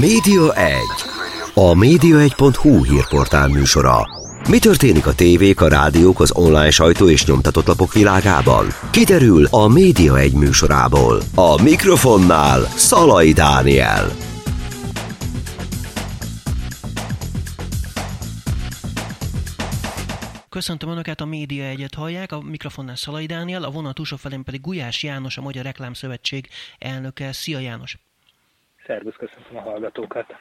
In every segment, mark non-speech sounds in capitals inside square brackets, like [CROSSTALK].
Média 1. A média1.hu hírportál műsora. Mi történik a tévék, a rádiók, az online sajtó és nyomtatott lapok világában? Kiderül a Média 1 műsorából. A mikrofonnál Szalai Dániel. Köszöntöm Önöket, a Média Egyet hallják, a mikrofonnál Szalai Dániel, a vonat felén pedig Gulyás János, a Magyar Reklámszövetség elnöke. Szia János! Szervusz, köszöntöm a hallgatókat.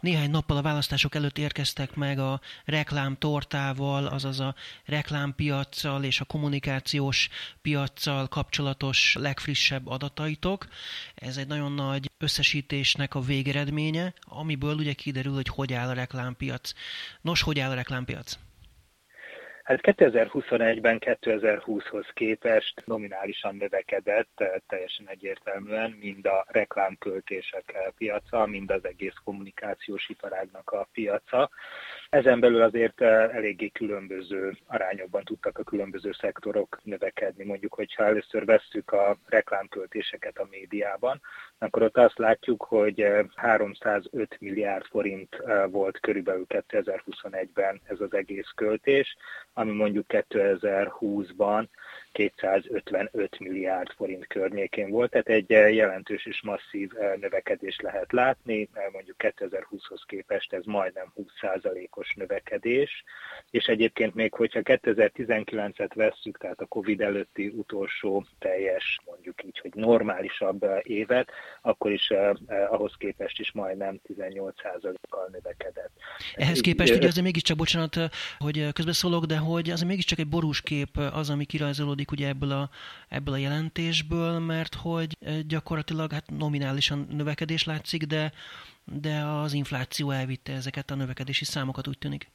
Néhány nappal a választások előtt érkeztek meg a reklámtortával, azaz a reklámpiacsal és a kommunikációs piaccal kapcsolatos legfrissebb adataitok. Ez egy nagyon nagy összesítésnek a végeredménye, amiből ugye kiderül, hogy hogy áll a reklámpiac. Nos, hogy áll a reklámpiac? Hát 2021-ben 2020-hoz képest nominálisan növekedett teljesen egyértelműen mind a reklámköltések piaca, mind az egész kommunikációs iparágnak a piaca. Ezen belül azért eléggé különböző arányokban tudtak a különböző szektorok növekedni. Mondjuk, hogyha először vesszük a reklámköltéseket a médiában, akkor ott azt látjuk, hogy 305 milliárd forint volt körülbelül 2021-ben ez az egész költés, ami mondjuk 2020-ban 255 milliárd forint környékén volt, tehát egy jelentős és masszív növekedés lehet látni, mondjuk 2020-hoz képest ez majdnem 20%-os növekedés, és egyébként még hogyha 2019-et vesszük, tehát a Covid előtti utolsó teljes, mondjuk így, hogy normálisabb évet, akkor is ahhoz képest is majdnem 18%-kal növekedett. Ehhez képest ugye azért mégiscsak, bocsánat, hogy közbeszólok, de hogy azért mégiscsak egy borús kép az, ami kirajzolódik ugye ebből a, ebből a jelentésből, mert hogy gyakorlatilag hát nominálisan növekedés látszik, de, de az infláció elvitte ezeket a növekedési számokat, úgy tűnik.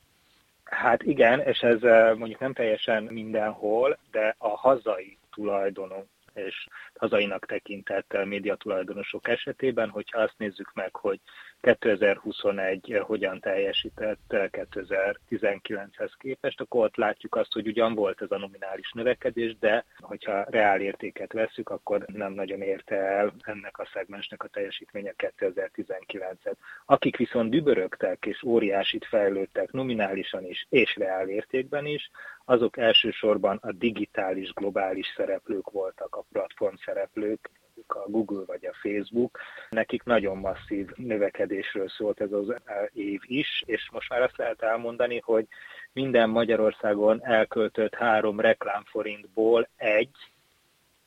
Hát igen, és ez mondjuk nem teljesen mindenhol, de a hazai tulajdonunk és hazainak tekintett médiatulajdonosok esetében, hogyha azt nézzük meg, hogy 2021 hogyan teljesített 2019-hez képest, akkor ott látjuk azt, hogy ugyan volt ez a nominális növekedés, de hogyha reál értéket veszük, akkor nem nagyon érte el ennek a szegmensnek a teljesítménye 2019-et. Akik viszont dübörögtek és óriásit fejlődtek nominálisan is és reál értékben is, azok elsősorban a digitális globális szereplők voltak, a platform szereplők, a Google vagy a Facebook, nekik nagyon masszív növekedésről szólt ez az év is, és most már azt lehet elmondani, hogy minden Magyarországon elköltött három reklámforintból egy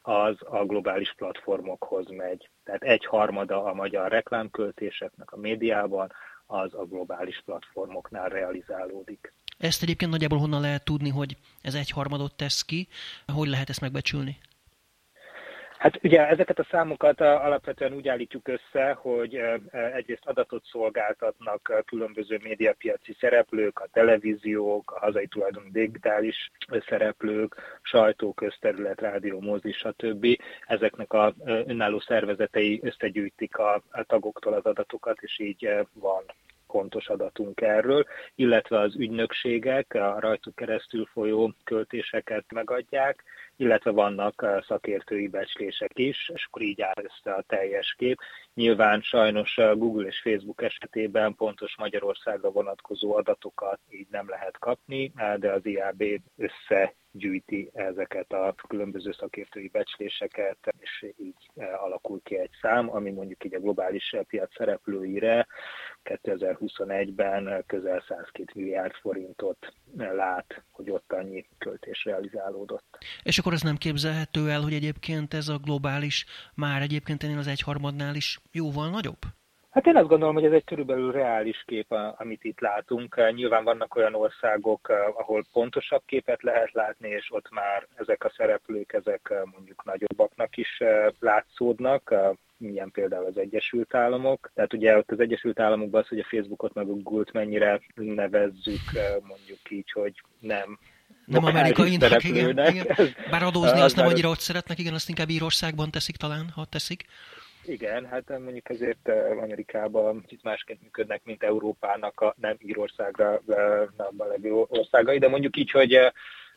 az a globális platformokhoz megy. Tehát egy harmada a magyar reklámköltéseknek a médiában, az a globális platformoknál realizálódik. Ezt egyébként nagyjából honnan lehet tudni, hogy ez egy harmadot tesz ki? Hogy lehet ezt megbecsülni? Hát ugye ezeket a számokat alapvetően úgy állítjuk össze, hogy egyrészt adatot szolgáltatnak különböző médiapiaci szereplők, a televíziók, a hazai tulajdonú digitális szereplők, sajtó, közterület, rádió, mozi, stb. Ezeknek a önálló szervezetei összegyűjtik a tagoktól az adatokat, és így van pontos adatunk erről, illetve az ügynökségek a rajtuk keresztül folyó költéseket megadják, illetve vannak eh, szakértői becslések is, és akkor így áll össze a teljes kép. Nyilván sajnos eh, Google és Facebook esetében pontos Magyarországra vonatkozó adatokat így nem lehet kapni, eh, de az IAB össze gyűjti ezeket a különböző szakértői becsléseket, és így alakul ki egy szám, ami mondjuk így a globális piac szereplőire 2021-ben közel 102 milliárd forintot lát, hogy ott annyi költés realizálódott. És akkor ez nem képzelhető el, hogy egyébként ez a globális már egyébként ennél az egyharmadnál is jóval nagyobb? Hát én azt gondolom, hogy ez egy körülbelül reális kép, amit itt látunk. Nyilván vannak olyan országok, ahol pontosabb képet lehet látni, és ott már ezek a szereplők, ezek mondjuk nagyobbaknak is látszódnak, milyen például az Egyesült Államok. Tehát ugye ott az Egyesült Államokban az, hogy a Facebookot meg a Google-t mennyire nevezzük mondjuk így, hogy nem nem amerikainak, igen, igen. Bár adózni azt nem annyira ott szeretnek, igen, azt inkább Írországban teszik talán, ha teszik. Igen, hát mondjuk ezért Amerikában kicsit másként működnek, mint Európának a nem Írországra a levő országai, de mondjuk így, hogy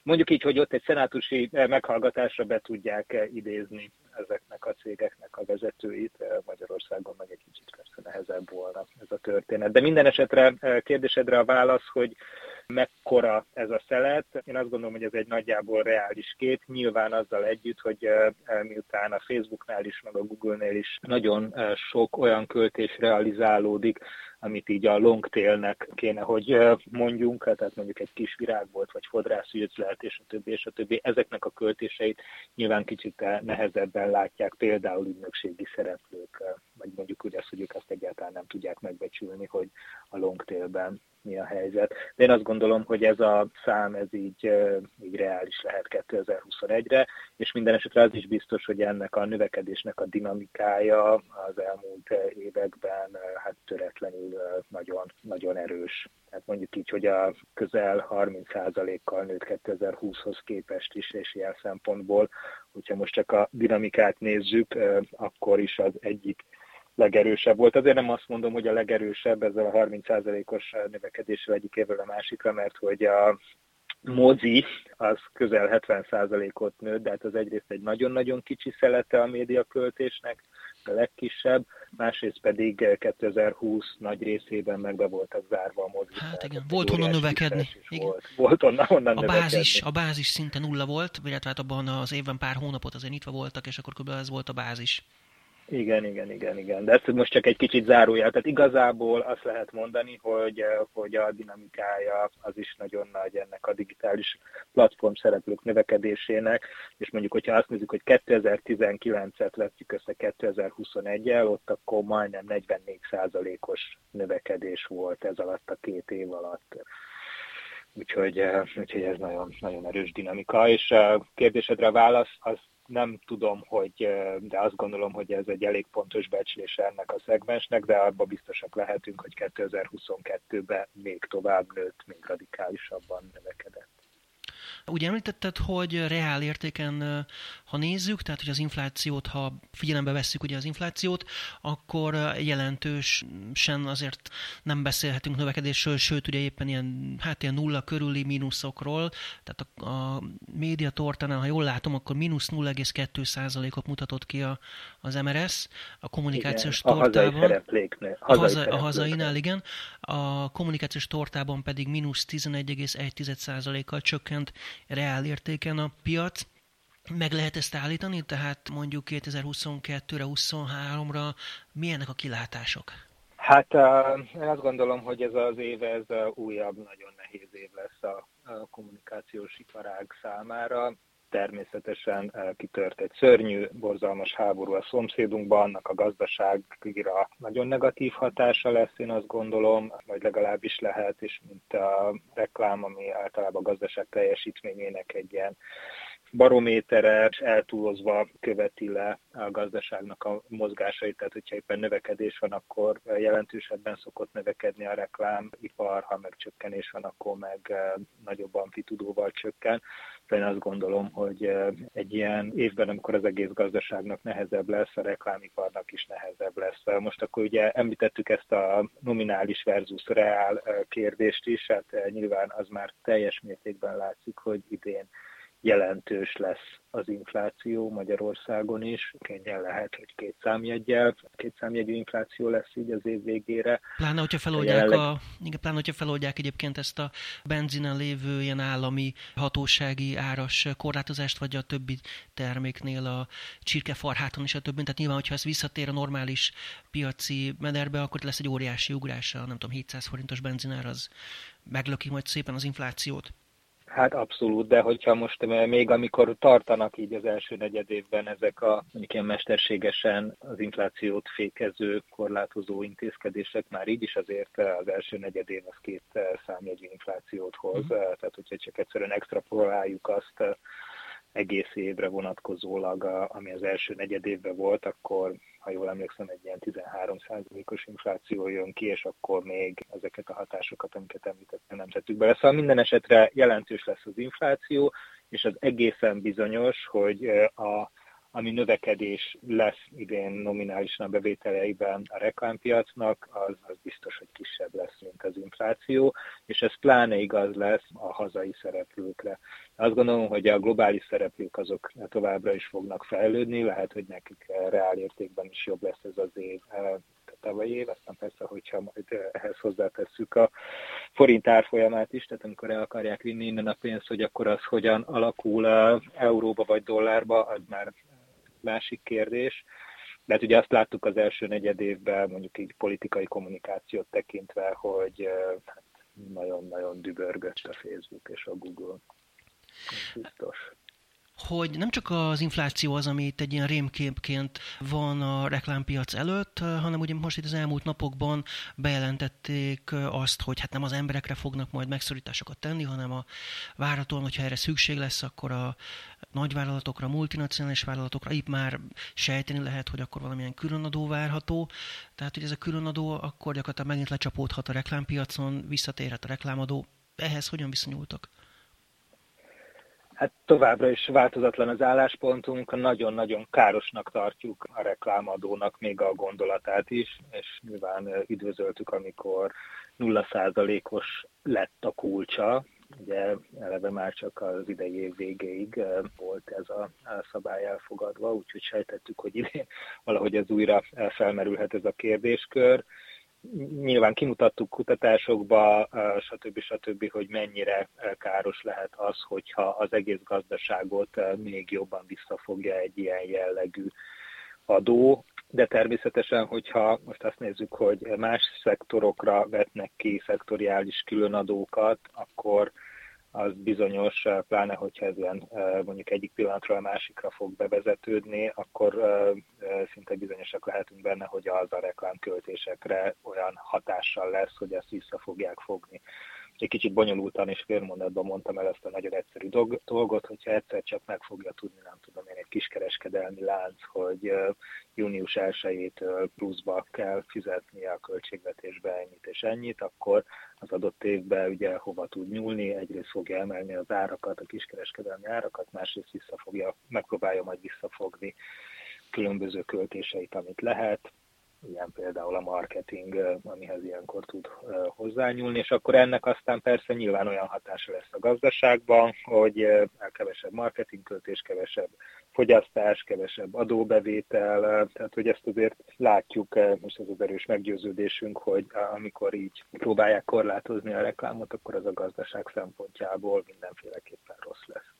mondjuk így, hogy ott egy szenátusi meghallgatásra be tudják idézni ezeknek a cégeknek a vezetőit. Magyarországon meg egy kicsit persze nehezebb volna ez a történet. De minden esetre kérdésedre a válasz, hogy mekkora ez a szelet. Én azt gondolom, hogy ez egy nagyjából reális kép, nyilván azzal együtt, hogy miután a Facebooknál is, meg a Google-nél is nagyon sok olyan költés realizálódik, amit így a longtailnek kéne, hogy mondjunk, tehát mondjuk egy kis virágbolt, vagy fodrászügylet, és a többi, és a többi. Ezeknek a költéseit nyilván kicsit nehezebben látják például ügynökségi szereplők, vagy mondjuk úgy azt, hogy ők ezt egyáltalán nem tudják megbecsülni, hogy a longtailben mi a helyzet. De én azt gondolom, hogy ez a szám ez így, így reális lehet 2021-re, és minden esetre az is biztos, hogy ennek a növekedésnek a dinamikája az elmúlt években hát töretlenül nagyon, nagyon erős. Tehát mondjuk így, hogy a közel 30%-kal nőtt 2020-hoz képest is, és ilyen szempontból, hogyha most csak a dinamikát nézzük, akkor is az egyik legerősebb volt. Azért nem azt mondom, hogy a legerősebb ezzel a 30%-os növekedéssel egyik évről a másikra, mert hogy a mozi az közel 70%-ot nőtt, de hát az egyrészt egy nagyon-nagyon kicsi szelete a médiaköltésnek, a legkisebb, másrészt pedig 2020 nagy részében meg be voltak zárva a mozi. Hát igen, volt honnan növekedni. Igen. Volt, volt onnan, onnan a növekedni. bázis, a bázis szinte nulla volt, illetve hát abban az évben pár hónapot azért nyitva voltak, és akkor kb. ez volt a bázis. Igen, igen, igen, igen. De ez most csak egy kicsit zárójel. Tehát igazából azt lehet mondani, hogy, eh, hogy a dinamikája az is nagyon nagy ennek a digitális platform szereplők növekedésének, és mondjuk, hogyha azt nézzük, hogy 2019-et vettük össze 2021-el, ott akkor majdnem 44%-os növekedés volt ez alatt a két év alatt. Úgyhogy, eh, úgyhogy ez nagyon, nagyon erős dinamika, és a kérdésedre a válasz az nem tudom, hogy, de azt gondolom, hogy ez egy elég pontos becslése ennek a szegmensnek, de abban biztosak lehetünk, hogy 2022-ben még tovább nőtt, még radikálisabban növekedett. Ugye említetted, hogy reál értéken, ha nézzük, tehát hogy az inflációt, ha figyelembe vesszük ugye az inflációt, akkor jelentősen azért nem beszélhetünk növekedésről, sőt ugye éppen ilyen, hát ilyen nulla körüli mínuszokról, tehát a, a média tortánál, ha jól látom, akkor mínusz 0,2%-ot mutatott ki a, az MRS a kommunikációs igen, tortában. A hazai a, haza, a hazainál, igen. A kommunikációs tortában pedig mínusz 11,1%-kal csökkent reál értéken a piac. Meg lehet ezt állítani, tehát mondjuk 2022-re, 23-ra milyenek a kilátások? Hát én azt gondolom, hogy ez az év ez újabb, nagyon nehéz év lesz a kommunikációs iparág számára. Természetesen kitört egy szörnyű, borzalmas háború a szomszédunkban, annak a gazdaságra nagyon negatív hatása lesz, én azt gondolom, vagy legalábbis lehet, és mint a reklám, ami általában a gazdaság teljesítményének egy ilyen barométere eltúlozva követi le a gazdaságnak a mozgásait, tehát hogyha éppen növekedés van, akkor jelentősebben szokott növekedni a reklámipar, ha meg csökkenés van, akkor meg eh, nagyobb amplitudóval csökken. Én azt gondolom, hogy eh, egy ilyen évben, amikor az egész gazdaságnak nehezebb lesz, a reklámiparnak is nehezebb lesz. Most akkor ugye említettük ezt a nominális versus reál eh, kérdést is, hát nyilván az már teljes mértékben látszik, hogy idén jelentős lesz az infláció Magyarországon is. Könnyen lehet, hogy két számjegyel, két számjegyű infláció lesz így az év végére. Pláne, hogyha feloldják, jelenleg... a, igen, pláne, hogyha feloldják egyébként ezt a benzinen lévő ilyen állami hatósági áras korlátozást, vagy a többi terméknél a csirkefarháton és a többi. Tehát nyilván, hogyha ez visszatér a normális piaci mederbe, akkor lesz egy óriási ugrás, a nem tudom, 700 forintos benzinár az meglöki majd szépen az inflációt. Hát abszolút, de hogyha most eh, még amikor tartanak így az első negyed évben ezek a mondjuk ilyen mesterségesen az inflációt fékező, korlátozó intézkedések, már így is azért eh, az első negyed év az két eh, számjegyű inflációt hoz, mm. tehát hogyha csak egyszerűen extrapoláljuk azt egész évre vonatkozólag, ami az első negyed évben volt, akkor, ha jól emlékszem, egy ilyen 13%-os infláció jön ki, és akkor még ezeket a hatásokat, amiket említettem, nem tettük bele. Szóval minden esetre jelentős lesz az infláció, és az egészen bizonyos, hogy a ami növekedés lesz idén nominálisan a bevételeiben a reklámpiacnak, az, az biztos, hogy kisebb lesz, mint az infláció, és ez pláne igaz lesz a hazai szereplőkre. Azt gondolom, hogy a globális szereplők azok továbbra is fognak fejlődni, lehet, hogy nekik reál értékben is jobb lesz ez az év, tavalyi év, aztán persze, hogyha majd ehhez hozzátesszük a forint árfolyamát is, tehát amikor el akarják vinni innen a pénzt, hogy akkor az hogyan alakul euróba vagy dollárba, az már másik kérdés. De hát ugye azt láttuk az első negyed évben, mondjuk így politikai kommunikációt tekintve, hogy hát nagyon-nagyon dübörgött a Facebook és a Google. Biztos hogy nem csak az infláció az, ami itt egy ilyen rémképként van a reklámpiac előtt, hanem ugye most itt az elmúlt napokban bejelentették azt, hogy hát nem az emberekre fognak majd megszorításokat tenni, hanem a váratóan, hogyha erre szükség lesz, akkor a nagyvállalatokra, multinacionális vállalatokra itt már sejteni lehet, hogy akkor valamilyen különadó várható. Tehát, hogy ez a különadó akkor gyakorlatilag megint lecsapódhat a reklámpiacon, visszatérhet a reklámadó. Ehhez hogyan viszonyultak? Hát továbbra is változatlan az álláspontunk, nagyon-nagyon károsnak tartjuk a reklámadónak még a gondolatát is, és nyilván üdvözöltük, amikor 0%-os lett a kulcsa, ugye eleve már csak az idei év végéig volt ez a szabály elfogadva, úgyhogy sejtettük, hogy idén [LAUGHS] valahogy ez újra felmerülhet ez a kérdéskör nyilván kimutattuk kutatásokba, stb. stb., hogy mennyire káros lehet az, hogyha az egész gazdaságot még jobban visszafogja egy ilyen jellegű adó, de természetesen, hogyha most azt nézzük, hogy más szektorokra vetnek ki szektoriális különadókat, akkor az bizonyos, eh, pláne hogyha ez ilyen eh, mondjuk egyik pillanatról a másikra fog bevezetődni, akkor eh, szinte bizonyosak lehetünk benne, hogy az a reklámköltésekre olyan hatással lesz, hogy ezt vissza fogják fogni egy kicsit bonyolultan és félmondatban mondtam el ezt a nagyon egyszerű dolgot, hogyha egyszer csak meg fogja tudni, nem tudom én, egy kiskereskedelmi lánc, hogy június 1-től pluszba kell fizetni a költségvetésbe ennyit és ennyit, akkor az adott évben ugye hova tud nyúlni, egyrészt fogja emelni az árakat, a kiskereskedelmi árakat, másrészt vissza fogja, megpróbálja majd visszafogni különböző költéseit, amit lehet, ilyen például a marketing, amihez ilyenkor tud hozzányúlni, és akkor ennek aztán persze nyilván olyan hatása lesz a gazdaságban, hogy kevesebb marketingköltés, kevesebb fogyasztás, kevesebb adóbevétel, tehát hogy ezt azért látjuk, most ez az erős meggyőződésünk, hogy amikor így próbálják korlátozni a reklámot, akkor az a gazdaság szempontjából mindenféleképpen rossz lesz.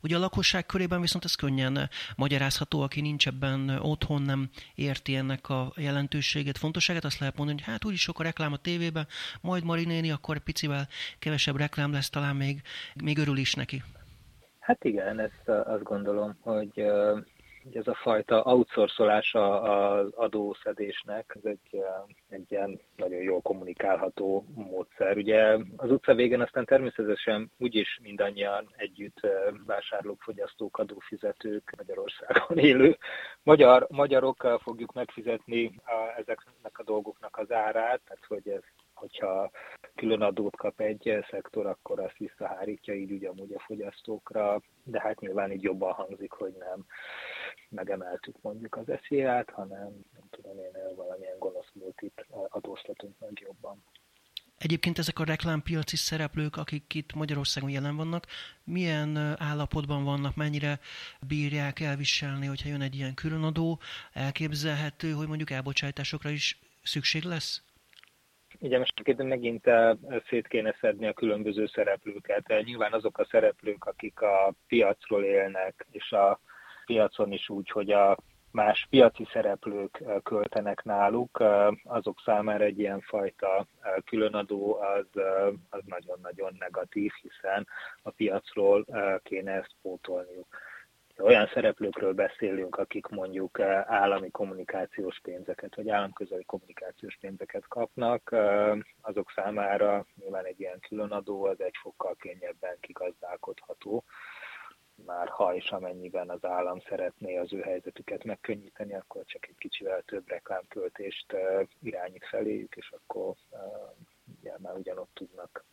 Ugye a lakosság körében viszont ez könnyen magyarázható, aki nincs ebben otthon, nem érti ennek a jelentőségét, fontosságát, azt lehet mondani, hogy hát úgyis sok a reklám a tévében, majd Marinéni, akkor picivel kevesebb reklám lesz, talán még, még örül is neki. Hát igen, ezt azt gondolom, hogy ez a fajta outsourcolása az adószedésnek, ez egy, egy ilyen nagyon jól kommunikálható módszer. Ugye az utca végén aztán természetesen úgyis mindannyian együtt vásárlók, fogyasztók, adófizetők, Magyarországon élő magyar, magyarok fogjuk megfizetni ezeknek a dolgoknak az árát, tehát hogy ez hogyha külön adót kap egy szektor, akkor azt visszahárítja így ugyanúgy a fogyasztókra, de hát nyilván így jobban hangzik, hogy nem megemeltük mondjuk az esziát, hanem nem tudom én, valamilyen gonosz multit adóztatunk meg jobban. Egyébként ezek a reklámpiaci szereplők, akik itt Magyarországon jelen vannak, milyen állapotban vannak, mennyire bírják elviselni, hogyha jön egy ilyen különadó, elképzelhető, hogy mondjuk elbocsátásokra is szükség lesz? Igen, most megint szét kéne szedni a különböző szereplőket. Nyilván azok a szereplők, akik a piacról élnek, és a piacon is úgy, hogy a más piaci szereplők költenek náluk, azok számára egy ilyen fajta különadó az, az nagyon-nagyon negatív, hiszen a piacról kéne ezt pótolniuk. Olyan szereplőkről beszélünk, akik mondjuk állami kommunikációs pénzeket, vagy államközeli kommunikációs pénzeket kapnak, azok számára nyilván egy ilyen különadó az egy fokkal könnyebben kigazdálkodható már ha és amennyiben az állam szeretné az ő helyzetüket megkönnyíteni, akkor csak egy kicsivel több reklámköltést irányít feléjük, és akkor ugye már ugyanott tudnak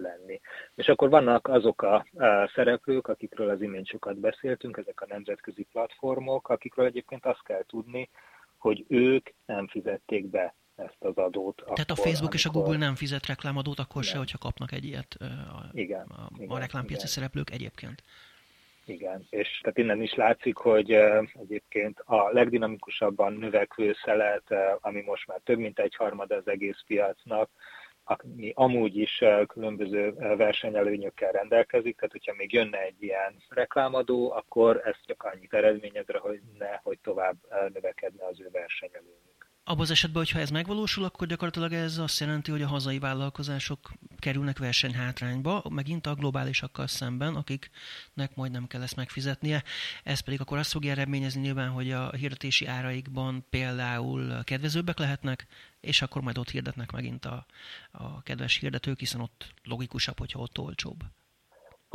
lenni. És akkor vannak azok a szereplők, akikről az imént sokat beszéltünk, ezek a nemzetközi platformok, akikről egyébként azt kell tudni, hogy ők nem fizették be ezt az adót. Tehát akkor, a Facebook és a Google nem fizet reklámadót, akkor nem. se, hogyha kapnak egy ilyet a, igen, a, igen, a reklámpiaci igen. szereplők egyébként. Igen, és tehát innen is látszik, hogy egyébként a legdinamikusabban növekvő szelet, ami most már több mint egy harmad az egész piacnak, ami amúgy is különböző versenyelőnyökkel rendelkezik, tehát hogyha még jönne egy ilyen reklámadó, akkor ez csak annyit eredményezre, hogy ne, hogy tovább növekedne az ő versenyelőnyük. Abban az esetben, hogyha ez megvalósul, akkor gyakorlatilag ez azt jelenti, hogy a hazai vállalkozások kerülnek versenyhátrányba, megint a globálisakkal szemben, akiknek majd nem kell ezt megfizetnie. Ez pedig akkor azt fogja eredményezni nyilván, hogy a hirdetési áraikban például kedvezőbbek lehetnek, és akkor majd ott hirdetnek megint a, a kedves hirdetők, hiszen ott logikusabb, hogyha ott olcsóbb.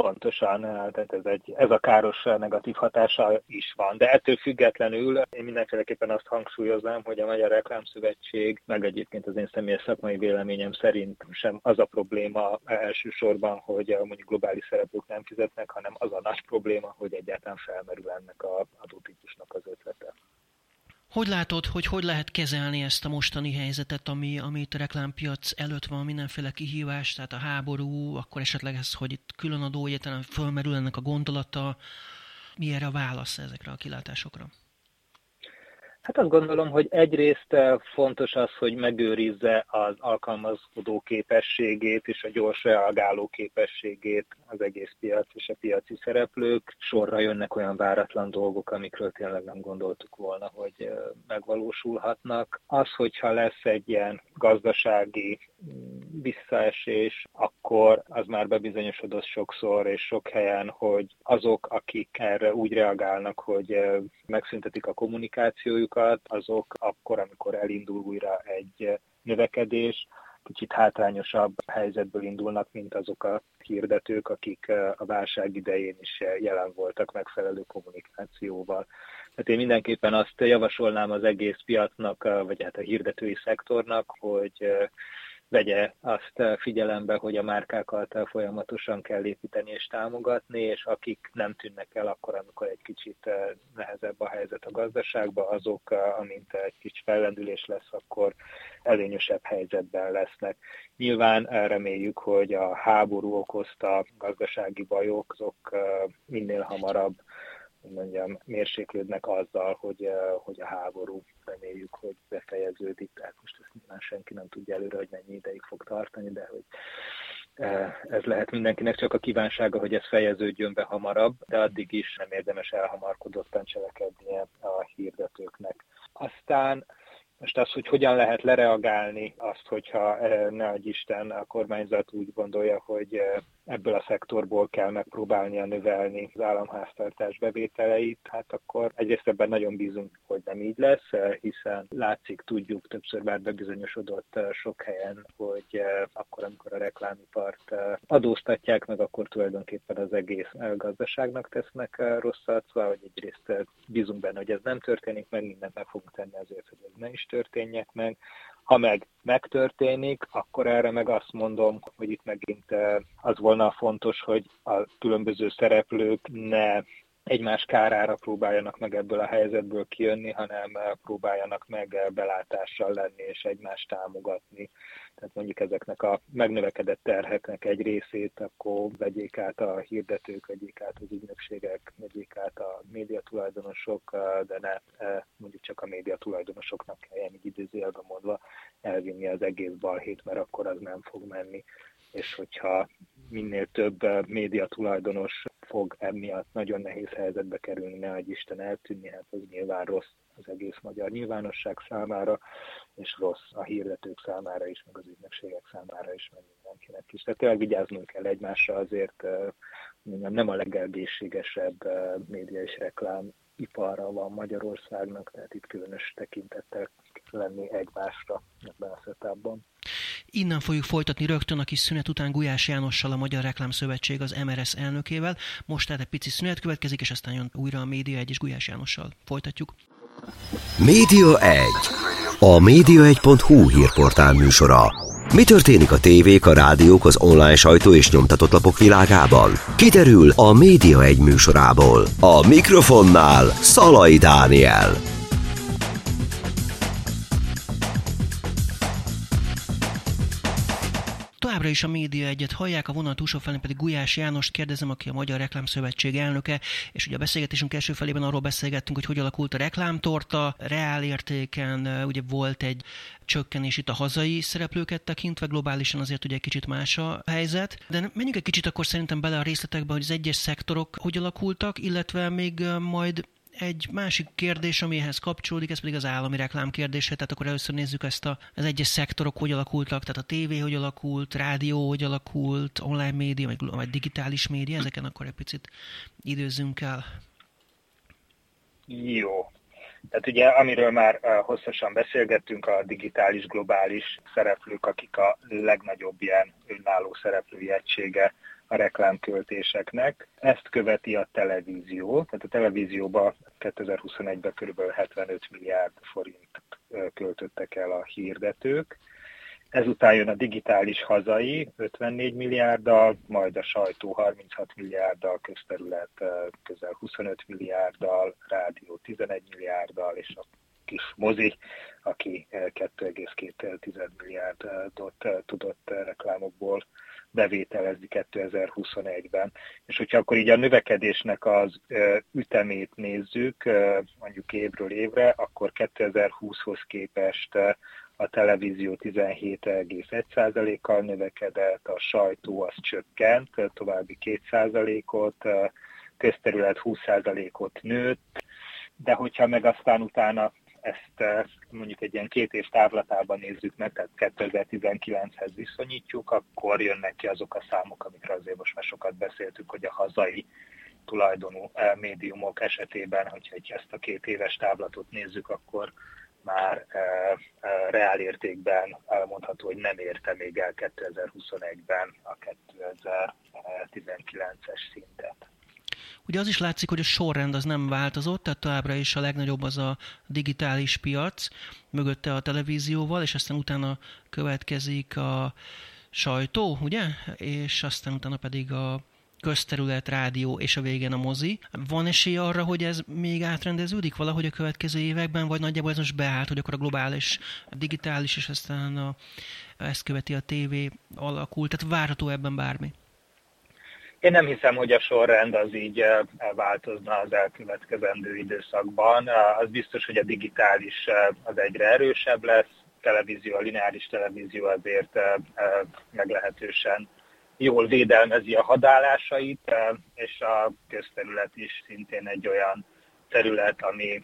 Pontosan, tehát ez, egy, ez a káros negatív hatása is van. De ettől függetlenül én mindenféleképpen azt hangsúlyoznám, hogy a Magyar Reklámszövetség, meg egyébként az én személyes szakmai véleményem szerint sem az a probléma elsősorban, hogy mondjuk globális szereplők nem fizetnek, hanem az a nagy probléma, hogy egyáltalán felmerül ennek a adótípusnak az ötlete. Hogy látod, hogy hogy lehet kezelni ezt a mostani helyzetet, ami, amit a reklámpiac előtt van, mindenféle kihívás, tehát a háború, akkor esetleg ez, hogy itt külön adó egyetlen fölmerül ennek a gondolata, mi erre a válasz ezekre a kilátásokra? Hát azt gondolom, hogy egyrészt eh, fontos az, hogy megőrizze az alkalmazkodó képességét és a gyors reagáló képességét az egész piac és a piaci szereplők. Sorra jönnek olyan váratlan dolgok, amikről tényleg nem gondoltuk volna, hogy eh, megvalósulhatnak. Az, hogyha lesz egy ilyen gazdasági mm, visszaesés, akkor az már bebizonyosodott sokszor és sok helyen, hogy azok, akik erre úgy reagálnak, hogy eh, megszüntetik a kommunikációjukat, piacokat, azok akkor, amikor elindul újra egy növekedés, kicsit hátrányosabb helyzetből indulnak, mint azok a hirdetők, akik a válság idején is jelen voltak megfelelő kommunikációval. Tehát én mindenképpen azt javasolnám az egész piacnak, vagy hát a hirdetői szektornak, hogy vegye azt eh, figyelembe, hogy a márkákat eh, folyamatosan kell építeni és támogatni, és akik nem tűnnek el akkor, amikor egy kicsit eh, nehezebb a helyzet a gazdaságban, azok, amint egy kicsit fellendülés lesz, akkor előnyösebb helyzetben lesznek. Nyilván reméljük, hogy a háború okozta gazdasági bajok, azok minél hamarabb hogy mondjam, mérséklődnek azzal, hogy, eh, hogy a háború reméljük, hogy befejeződik. Tehát most ezt nyilván senki nem tudja előre, hogy mennyi ideig fog tartani, de hogy eh, ez lehet mindenkinek csak a kívánsága, hogy ez fejeződjön be hamarabb, de addig is nem érdemes elhamarkodottan cselekednie a hirdetőknek. Aztán most az, hogy hogyan lehet lereagálni azt, hogyha eh, ne Isten a kormányzat úgy gondolja, hogy ebből a szektorból kell megpróbálnia növelni az államháztartás bevételeit, hát akkor egyrészt ebben nagyon bízunk, hogy nem így lesz, hiszen látszik, tudjuk, többször már bebizonyosodott sok helyen, hogy eh, akkor, amikor a reklámipart eh, adóztatják meg, akkor tulajdonképpen az egész eh, gazdaságnak tesznek rosszat, szóval hogy egyrészt bízunk benne, hogy ez nem történik meg, mindent meg fogunk tenni azért, hogy ez ne is történjek meg. Ha meg megtörténik, akkor erre meg azt mondom, hogy itt megint az volna fontos, hogy a különböző szereplők ne egymás kárára próbáljanak meg ebből a helyzetből kijönni, hanem próbáljanak meg belátással lenni és egymást támogatni. Tehát mondjuk ezeknek a megnövekedett terheknek egy részét akkor vegyék át a hirdetők, vegyék át az ügynökségek, vegyék át a médiatulajdonosok, de ne mondjuk csak a médiatulajdonosoknak kelljen így időzőjelben mondva elvinni az egész balhét, mert akkor az nem fog menni. És hogyha minél több médiatulajdonos fog emiatt nagyon nehéz helyzetbe kerülni, ne egy Isten eltűnni, hát az nyilván rossz az egész magyar nyilvánosság számára, és rossz a hirdetők számára is, meg az ügynökségek számára is, meg mindenkinek is. Tehát tényleg vigyáznunk kell egymásra, azért mondjam, nem a legelgészségesebb média és reklám iparra van Magyarországnak, tehát itt különös tekintettel lenni egymásra ebben a setupban. Innen fogjuk folytatni rögtön a kis szünet után Gulyás Jánossal, a Magyar Reklámszövetség az MRS elnökével. Most tehát egy pici szünet következik, és aztán jön újra a Média 1 és Gulyás Jánossal. Folytatjuk. Média 1. A média1.hu hírportál műsora. Mi történik a tévék, a rádiók, az online sajtó és nyomtatott lapok világában? Kiderül a Média egy műsorából. A mikrofonnál Szalai Dániel. Továbbra is a média egyet hallják, a vonal túlsó felén pedig Gulyás Jánost kérdezem, aki a Magyar Reklámszövetség elnöke, és ugye a beszélgetésünk első felében arról beszélgettünk, hogy hogy alakult a reklámtorta, reál értéken ugye volt egy csökkenés itt a hazai szereplőket tekintve, globálisan azért ugye egy kicsit más a helyzet. De menjünk egy kicsit akkor szerintem bele a részletekbe, hogy az egyes szektorok hogy alakultak, illetve még majd egy másik kérdés, amihez kapcsolódik, ez pedig az állami reklám kérdése. Tehát akkor először nézzük ezt a, az egyes szektorok, hogy alakultak, tehát a tévé hogy alakult, rádió hogy alakult, online média, vagy, vagy digitális média, ezeken akkor egy picit időzzünk el. Jó. Tehát ugye, amiről már hosszasan beszélgettünk, a digitális, globális szereplők, akik a legnagyobb ilyen önálló szereplői egysége a reklámköltéseknek. Ezt követi a televízió, tehát a televízióban 2021-ben kb. 75 milliárd forint költöttek el a hirdetők. Ezután jön a digitális hazai 54 milliárddal, majd a sajtó 36 milliárddal, közterület közel 25 milliárddal, rádió 11 milliárddal, és a kis mozi, aki 2,2 milliárdot tudott reklámokból bevételezni 2021-ben. És hogyha akkor így a növekedésnek az ütemét nézzük, mondjuk évről évre, akkor 2020-hoz képest a televízió 17,1%-kal növekedett, a sajtó az csökkent, további 2%-ot, közterület 20%-ot nőtt, de hogyha meg aztán utána ezt mondjuk egy ilyen két év távlatában nézzük meg, tehát 2019-hez viszonyítjuk, akkor jönnek ki azok a számok, amikről azért most már sokat beszéltük, hogy a hazai tulajdonú médiumok esetében, hogyha ezt a két éves távlatot nézzük, akkor már e, e, reálértékben elmondható, hogy nem érte még el 2021-ben a 2019-es szintet. Ugye az is látszik, hogy a sorrend az nem változott, tehát továbbra is a legnagyobb az a digitális piac, mögötte a televízióval, és aztán utána következik a sajtó, ugye? És aztán utána pedig a közterület, rádió és a végén a mozi. Van esély arra, hogy ez még átrendeződik valahogy a következő években, vagy nagyjából ez most beállt, hogy akkor a globális, a digitális, és aztán a, ezt követi a tévé alakul, tehát várható ebben bármi? Én nem hiszem, hogy a sorrend az így változna az elkövetkezendő időszakban. Az biztos, hogy a digitális az egyre erősebb lesz, televízió, a lineáris televízió azért meglehetősen jól védelmezi a hadállásait, és a közterület is szintén egy olyan terület, ami,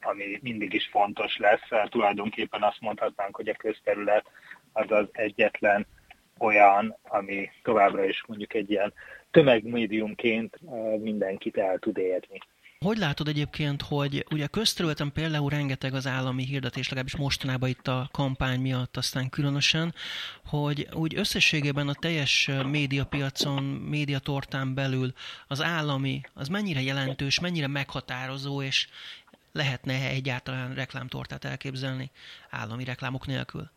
ami mindig is fontos lesz. Tulajdonképpen azt mondhatnánk, hogy a közterület az az egyetlen olyan, ami továbbra is mondjuk egy ilyen tömegmédiumként mindenkit el tud érni. Hogy látod egyébként, hogy ugye közterületen például rengeteg az állami hirdetés, legalábbis mostanában itt a kampány miatt aztán különösen, hogy úgy összességében a teljes médiapiacon, médiatortán belül az állami, az mennyire jelentős, mennyire meghatározó, és lehetne egyáltalán reklámtortát elképzelni állami reklámok nélkül?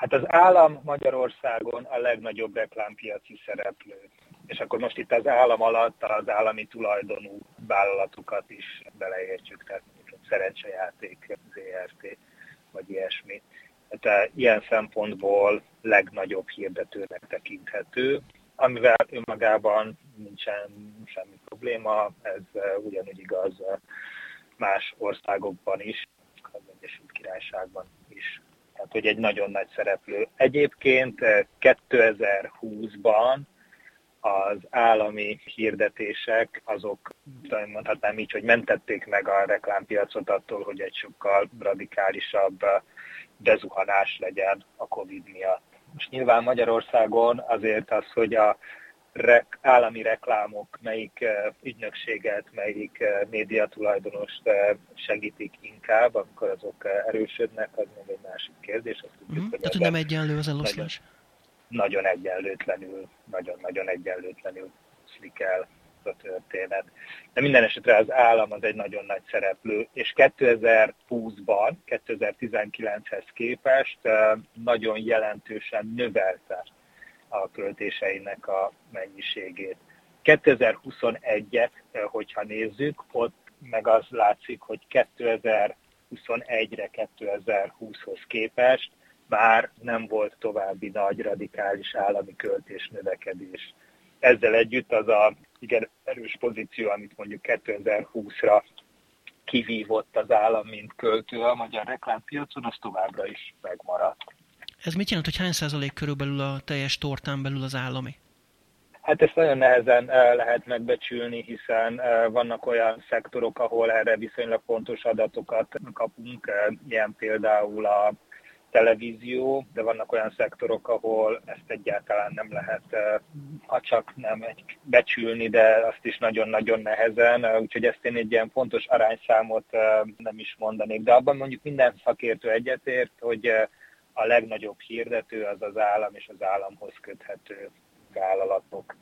Hát az állam Magyarországon a legnagyobb reklámpiaci szereplő. És akkor most itt az állam alatt az állami tulajdonú vállalatokat is beleértjük, tehát szerencsejáték, ZRT, vagy ilyesmi. Tehát ilyen szempontból legnagyobb hirdetőnek tekinthető, amivel önmagában nincsen semmi probléma, ez ugyanúgy igaz más országokban is, az Egyesült Királyságban tehát hogy egy nagyon nagy szereplő. Egyébként 2020-ban eh, az állami hirdetések, azok mondhatnám így, hogy mentették meg a reklámpiacot attól, hogy egy sokkal radikálisabb eh, bezuhanás legyen a Covid miatt. Most nyilván Magyarországon azért az, hogy a rek, állami reklámok, melyik uh, ügynökséget, melyik uh, médiatulajdonost uh, segítik inkább, amikor azok erősödnek, az még egy másik kérdés. Azt tudjuk, mm, hogy Tehát, nem egyenlő az eloszlás? Nagyon, nagyon egyenlőtlenül, nagyon-nagyon egyenlőtlenül oszlik el a történet. De minden esetre az állam az egy nagyon nagy szereplő, és 2020-ban, 2019-hez képest nagyon jelentősen növelte a költéseinek a mennyiségét. 2021-et, hogyha nézzük, ott meg az látszik, hogy 2021-re, 2020-hoz képest már nem volt további nagy radikális állami költés növekedés. Ezzel együtt az a igen erős pozíció, amit mondjuk 2020-ra kivívott az állam, mint költő a magyar reklámpiacon, az továbbra is megmaradt. Ez mit jelent, hogy hány százalék körülbelül a teljes tortán belül az állami? Hát ezt nagyon nehezen lehet megbecsülni, hiszen vannak olyan szektorok, ahol erre viszonylag fontos adatokat kapunk, ilyen például a televízió, de vannak olyan szektorok, ahol ezt egyáltalán nem lehet, ha csak nem egy becsülni, de azt is nagyon-nagyon nehezen, úgyhogy ezt én egy ilyen fontos arányszámot nem is mondanék. De abban mondjuk minden szakértő egyetért, hogy a legnagyobb hirdető az az állam és az államhoz köthető vállalatok.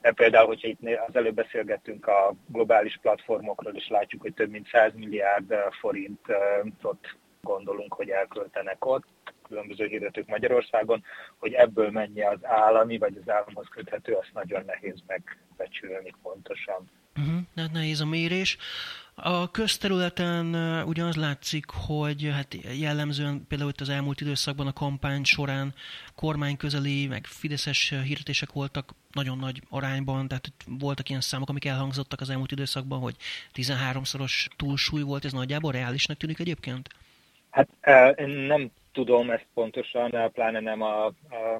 De például, hogyha itt az előbb beszélgettünk a globális platformokról, és látjuk, hogy több mint 100 milliárd forintot gondolunk, hogy elköltenek ott, különböző hirdetők Magyarországon, hogy ebből mennyi az állami, vagy az államhoz köthető, azt nagyon nehéz megbecsülni pontosan. Uh-huh, nehéz a mérés. A közterületen ugye az látszik, hogy hát jellemzően például itt az elmúlt időszakban a kampány során kormányközeli, meg fideszes hirdetések voltak nagyon nagy arányban, tehát voltak ilyen számok, amik elhangzottak az elmúlt időszakban, hogy 13-szoros túlsúly volt, ez nagyjából reálisnak tűnik egyébként? Hát én nem tudom ezt pontosan, pláne nem a, a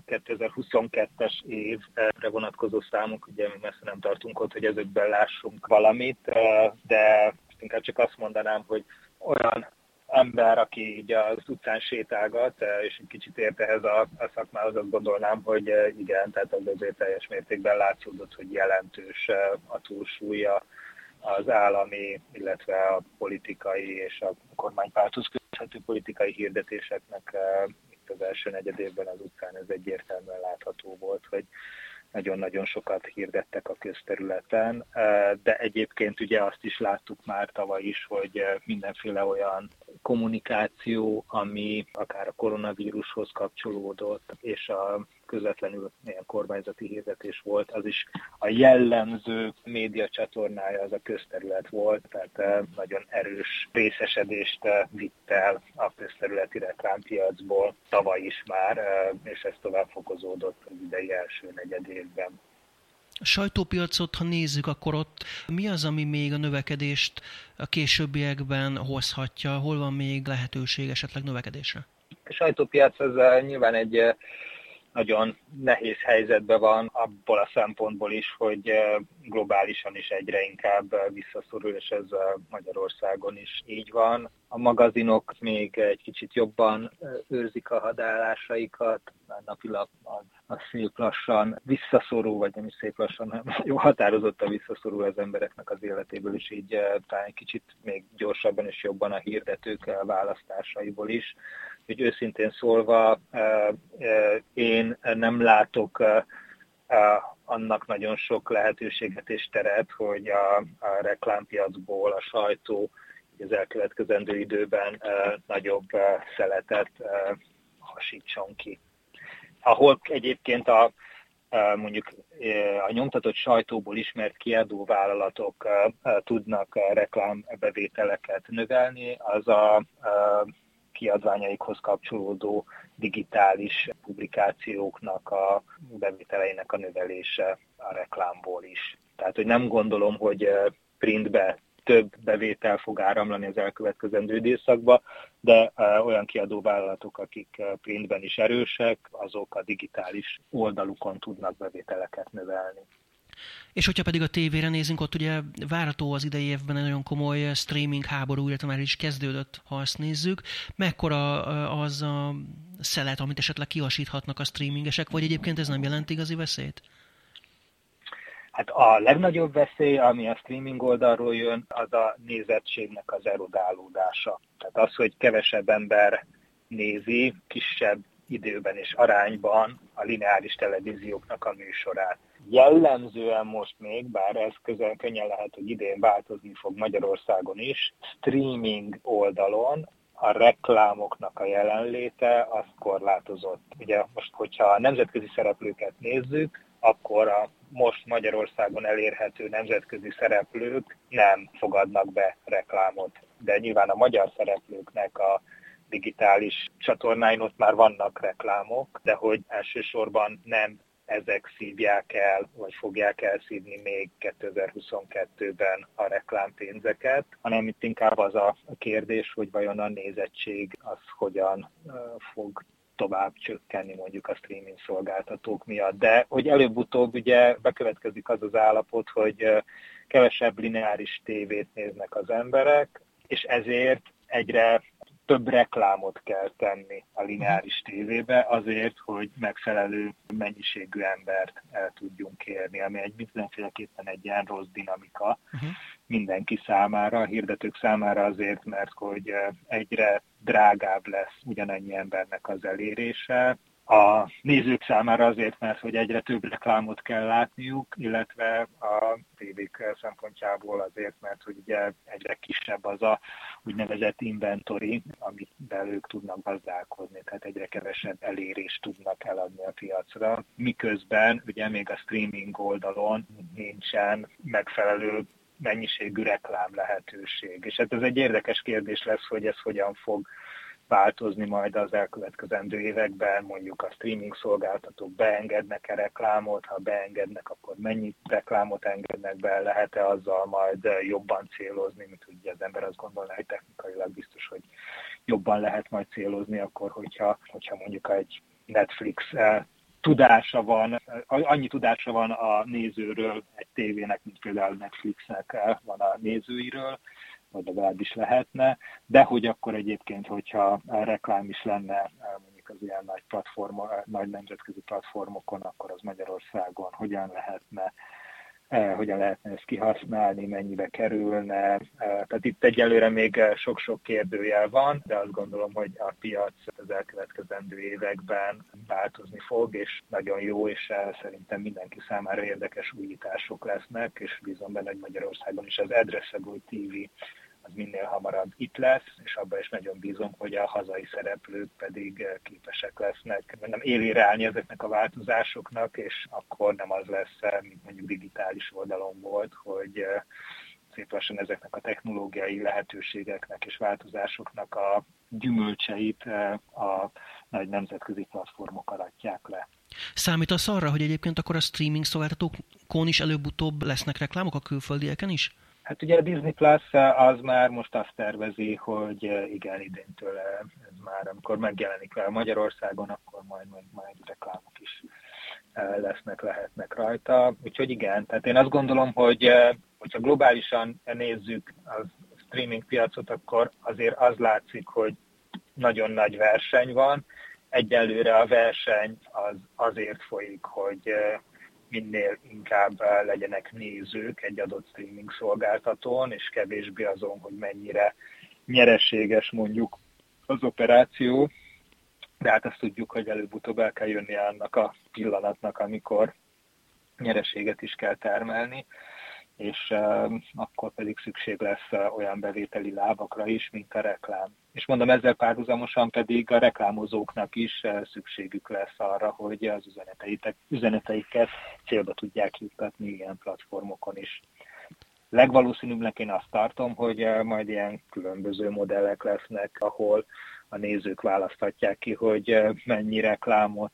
2022-es évre vonatkozó számok, ugye mi messze nem tartunk ott, hogy ezekben lássunk valamit, de inkább csak azt mondanám, hogy olyan ember, aki így az utcán sétálgat, és egy kicsit ért ehhez a, a szakmához, azt gondolnám, hogy igen, tehát az azért teljes mértékben látszódott, hogy jelentős a túlsúlya az állami, illetve a politikai és a kormánypárthoz köthető politikai hirdetéseknek itt az első negyedévben az utcán ez egyértelműen látható volt, hogy nagyon-nagyon sokat hirdettek a közterületen, de egyébként ugye azt is láttuk már tavaly is, hogy mindenféle olyan kommunikáció, ami akár a koronavírushoz kapcsolódott, és a közvetlenül ilyen kormányzati hirdetés volt, az is a jellemző média csatornája az a közterület volt, tehát eh, nagyon erős részesedést eh, vitt el a közterületi reklámpiacból tavaly is már, eh, és ez tovább fokozódott az idei első negyed évben. A sajtópiacot, ha nézzük, akkor ott mi az, ami még a növekedést a későbbiekben hozhatja? Hol van még lehetőség esetleg növekedésre? A sajtópiac az nyilván egy nagyon nehéz helyzetben van abból a szempontból is, hogy globálisan is egyre inkább visszaszorul, és ez Magyarországon is így van. A magazinok még egy kicsit jobban őrzik a hadállásaikat, a napilap az, az szép lassan visszaszorul, vagy nem is szép lassan, hanem [LAUGHS] jó határozottan visszaszorul az embereknek az életéből, és így talán egy kicsit még gyorsabban és jobban a hirdetők választásaiból is hogy őszintén szólva én nem látok annak nagyon sok lehetőséget és teret, hogy a, a reklámpiacból a sajtó az elkövetkezendő időben nagyobb szeletet hasítson ki. Ahol egyébként a, mondjuk a nyomtatott sajtóból ismert kiadóvállalatok tudnak reklámbevételeket növelni, az a kiadványaikhoz kapcsolódó digitális publikációknak a bevételeinek a növelése a reklámból is. Tehát, hogy nem gondolom, hogy printbe több bevétel fog áramlani az elkövetkezendő időszakba, de olyan kiadóvállalatok, akik printben is erősek, azok a digitális oldalukon tudnak bevételeket növelni. És hogyha pedig a tévére nézünk, ott ugye várható az idei évben egy nagyon komoly streaming háború, illetve már is kezdődött, ha azt nézzük. Mekkora az a szelet, amit esetleg kihasíthatnak a streamingesek, vagy egyébként ez nem jelent igazi veszélyt? Hát a legnagyobb veszély, ami a streaming oldalról jön, az a nézettségnek az erodálódása. Tehát az, hogy kevesebb ember nézi kisebb időben és arányban a lineáris televízióknak a műsorát jellemzően most még, bár ez közel könnyen lehet, hogy idén változni fog Magyarországon is, streaming oldalon a reklámoknak a jelenléte az korlátozott. Ugye most, hogyha a nemzetközi szereplőket nézzük, akkor a most Magyarországon elérhető nemzetközi szereplők nem fogadnak be reklámot. De nyilván a magyar szereplőknek a digitális csatornáin ott már vannak reklámok, de hogy elsősorban nem ezek szívják el, vagy fogják elszívni még 2022-ben a reklámpénzeket, hanem itt inkább az a kérdés, hogy vajon a nézettség az hogyan fog tovább csökkenni mondjuk a streaming szolgáltatók miatt. De hogy előbb-utóbb ugye bekövetkezik az az állapot, hogy kevesebb lineáris tévét néznek az emberek, és ezért egyre több reklámot kell tenni a lineáris tévébe azért, hogy megfelelő mennyiségű embert el tudjunk érni, ami egy mindenféleképpen egy ilyen rossz dinamika uh-huh. mindenki számára, a hirdetők számára azért, mert hogy egyre drágább lesz ugyanannyi embernek az elérése, a nézők számára azért, mert hogy egyre több reklámot kell látniuk, illetve a tévék szempontjából azért, mert hogy ugye egyre kisebb az a úgynevezett inventory, amit ők tudnak gazdálkodni, tehát egyre kevesebb elérést tudnak eladni a piacra, miközben ugye még a streaming oldalon nincsen megfelelő mennyiségű reklám lehetőség. És hát ez egy érdekes kérdés lesz, hogy ez hogyan fog változni majd az elkövetkezendő években, mondjuk a streaming szolgáltatók beengednek-e reklámot, ha beengednek, akkor mennyi reklámot engednek be, lehet-e azzal majd jobban célozni, mint ugye az ember azt gondolná, hogy technikailag biztos, hogy jobban lehet majd célozni, akkor hogyha, hogyha mondjuk egy Netflix eh, tudása van, annyi tudása van a nézőről egy tévének, mint például Netflixnek eh, van a nézőiről, vagy legalábbis lehetne, de hogy akkor egyébként, hogyha reklám is lenne mondjuk az ilyen nagy platform, nagy nemzetközi platformokon, akkor az Magyarországon hogyan lehetne eh, hogyan lehetne ezt kihasználni, mennyibe kerülne. Eh, tehát itt egyelőre még sok-sok kérdőjel van, de azt gondolom, hogy a piac az elkövetkezendő években változni fog, és nagyon jó, és eh, szerintem mindenki számára érdekes újítások lesznek, és bízom benne, hogy Magyarországon is az Addressable TV az minél hamarabb itt lesz, és abban is nagyon bízom, hogy a hazai szereplők pedig eh, képesek lesznek nem élére állni ezeknek a változásoknak, és akkor nem az lesz, eh, mint mondjuk digitális oldalon volt, hogy eh, szép lassan ezeknek a technológiai lehetőségeknek és változásoknak a gyümölcseit a nagy nemzetközi platformok aratják le. Számítasz arra, hogy egyébként akkor a streaming szolgáltatókon is előbb-utóbb lesznek reklámok a külföldieken is? Hát ugye a Disney Plus az már most azt tervezi, hogy eh, igen, idéntől ez már, amikor megjelenik el Magyarországon, akkor majd, majd, majd reklámok is eh, lesznek, lehetnek rajta. Úgyhogy igen, tehát én azt gondolom, hogy eh, hogyha globálisan nézzük a streaming piacot, akkor azért az látszik, hogy nagyon nagy verseny van. Egyelőre a verseny az azért folyik, hogy minél inkább eh, legyenek nézők egy adott streaming szolgáltatón, és kevésbé azon, hogy mennyire nyereséges mondjuk az operáció, de hát azt tudjuk, hogy előbb-utóbb el kell jönni annak a pillanatnak, amikor nyereséget is kell termelni és akkor pedig szükség lesz olyan bevételi lábakra is, mint a reklám. És mondom, ezzel párhuzamosan pedig a reklámozóknak is szükségük lesz arra, hogy az üzeneteiket célba tudják juttatni ilyen platformokon is. Legvalószínűbbnek én azt tartom, hogy majd ilyen különböző modellek lesznek, ahol a nézők választhatják ki, hogy mennyi reklámot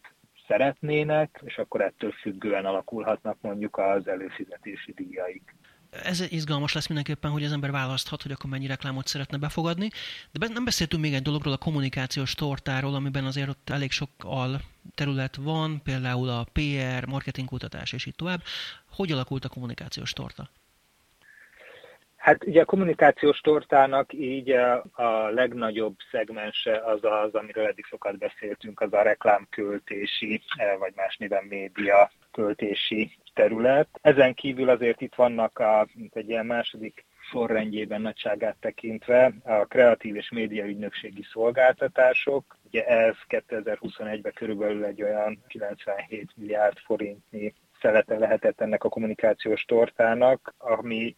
szeretnének, és akkor ettől függően alakulhatnak mondjuk az előfizetési díjaik. Ez izgalmas lesz mindenképpen, hogy az ember választhat, hogy akkor mennyi reklámot szeretne befogadni. De nem beszéltünk még egy dologról, a kommunikációs tortáról, amiben azért ott elég sok al terület van, például a PR, marketingkutatás és így tovább. Hogy alakult a kommunikációs torta? Hát ugye a kommunikációs tortának így a legnagyobb szegmense az az, amiről eddig sokat beszéltünk, az a reklámköltési, e, vagy más néven média költési terület. Ezen kívül azért itt vannak a, mint egy ilyen második sorrendjében nagyságát tekintve a kreatív és média ügynökségi szolgáltatások. Ugye ez 2021-ben körülbelül egy olyan 97 milliárd forintnyi szelete lehetett ennek a kommunikációs tortának, ami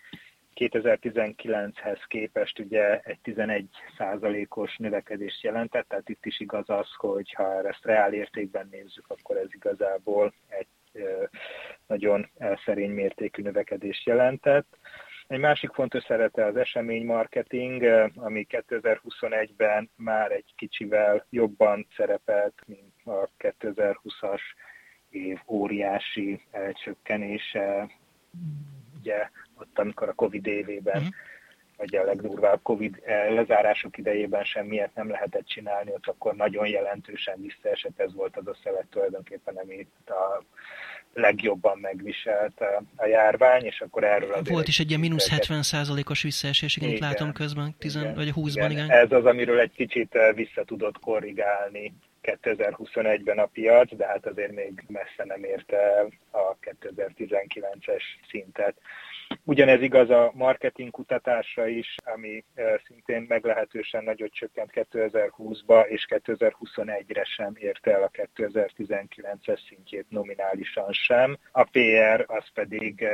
2019-hez képest ugye egy 11 százalékos növekedést jelentett, tehát itt is igaz az, hogy ha ezt reál értékben nézzük, akkor ez igazából egy nagyon szerény mértékű növekedést jelentett. Egy másik fontos szerete az eseménymarketing, ami 2021-ben már egy kicsivel jobban szerepelt, mint a 2020-as év óriási csökkenése. Ugye ott, amikor a Covid évében, uh-huh. Vagy a legdurvább Covid lezárások idejében semmiért nem lehetett csinálni, ott akkor nagyon jelentősen visszaesett, ez volt az a szelet tulajdonképpen, amit a legjobban megviselt a járvány, és akkor erről azért... Volt is egy ilyen mínusz 70 százalékos visszaesés, igen, igen, látom közben, 10, igen, vagy 20-ban, igen. igen. Ez az, amiről egy kicsit vissza tudott korrigálni 2021-ben a piac, de hát azért még messze nem érte a 2019-es szintet. Ugyanez igaz a marketing kutatásra is, ami szintén meglehetősen nagyot csökkent 2020-ba, és 2021-re sem érte el a 2019-es szintjét nominálisan sem. A PR az pedig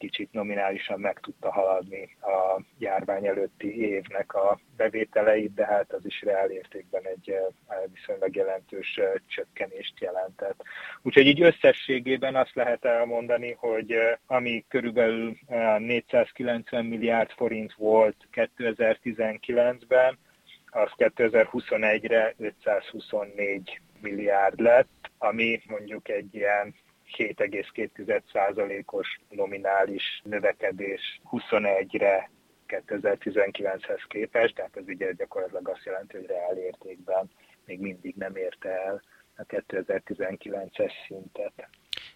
kicsit nominálisan meg tudta haladni a járvány előtti évnek a bevételeit, de hát az is reál értékben egy eh, viszonylag jelentős eh, csökkenést jelentett. Úgyhogy így összességében azt lehet elmondani, hogy eh, ami körülbelül 490 milliárd forint volt 2019-ben, az 2021-re 524 milliárd lett, ami mondjuk egy ilyen 7,2%-os nominális növekedés 21-re 2019-hez képest, tehát ez ugye gyakorlatilag azt jelenti, hogy reál értékben még mindig nem érte el a 2019-es szintet.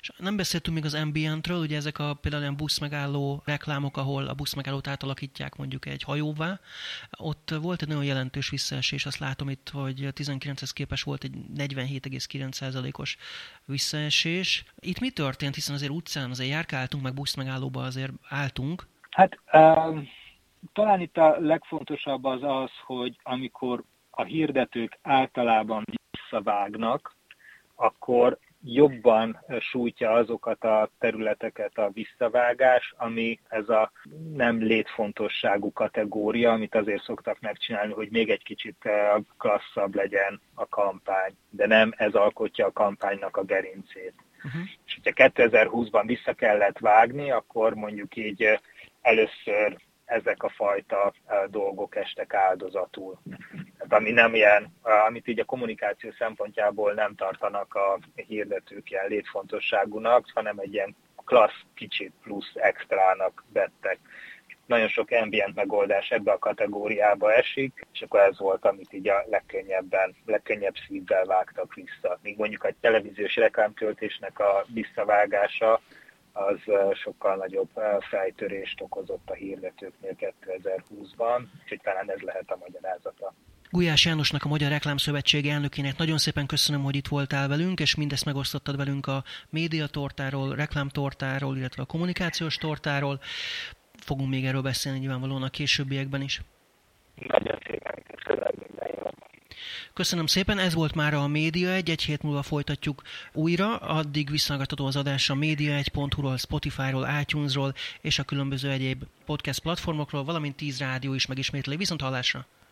És nem beszéltünk még az ambientről, ugye ezek a például olyan buszmegálló reklámok, ahol a buszmegállót átalakítják mondjuk egy hajóvá. Ott volt egy nagyon jelentős visszaesés, azt látom itt, hogy 19-hez képes volt egy 47,9%-os visszaesés. Itt mi történt, hiszen azért utcán azért járkáltunk, meg buszmegállóba azért álltunk. Hát um, talán itt a legfontosabb az az, hogy amikor a hirdetők általában visszavágnak, akkor jobban sújtja azokat a területeket a visszavágás, ami ez a nem létfontosságú kategória, amit azért szoktak megcsinálni, hogy még egy kicsit eh, klasszabb legyen a kampány, de nem ez alkotja a kampánynak a gerincét. Uh-huh. És hogyha 2020-ban vissza kellett vágni, akkor mondjuk így eh, először ezek a fajta dolgok estek áldozatul. Ami nem ilyen, amit így a kommunikáció szempontjából nem tartanak a hirdetők ilyen létfontosságúnak, hanem egy ilyen klassz kicsit plusz extrának vettek. Nagyon sok ambient megoldás ebbe a kategóriába esik, és akkor ez volt, amit így a legkönnyebben, legkönnyebb szívvel vágtak vissza. Míg mondjuk egy televíziós reklámtöltésnek a visszavágása az sokkal nagyobb fejtörést okozott a hirdetőknél 2020-ban, úgyhogy talán ez lehet a magyarázata. Gulyás Jánosnak, a Magyar Reklámszövetség elnökének nagyon szépen köszönöm, hogy itt voltál velünk, és mindezt megosztottad velünk a médiatortáról, reklámtortáról, illetve a kommunikációs tortáról. Fogunk még erről beszélni nyilvánvalóan a későbbiekben is. Nagyon szépen köszönöm minden Köszönöm szépen, ez volt már a Média 1, egy hét múlva folytatjuk újra, addig visszahallgatható az adás a média1.hu-ról, Spotify-ról, iTunes-ról és a különböző egyéb podcast platformokról, valamint 10 rádió is megismétli. Viszont hallásra!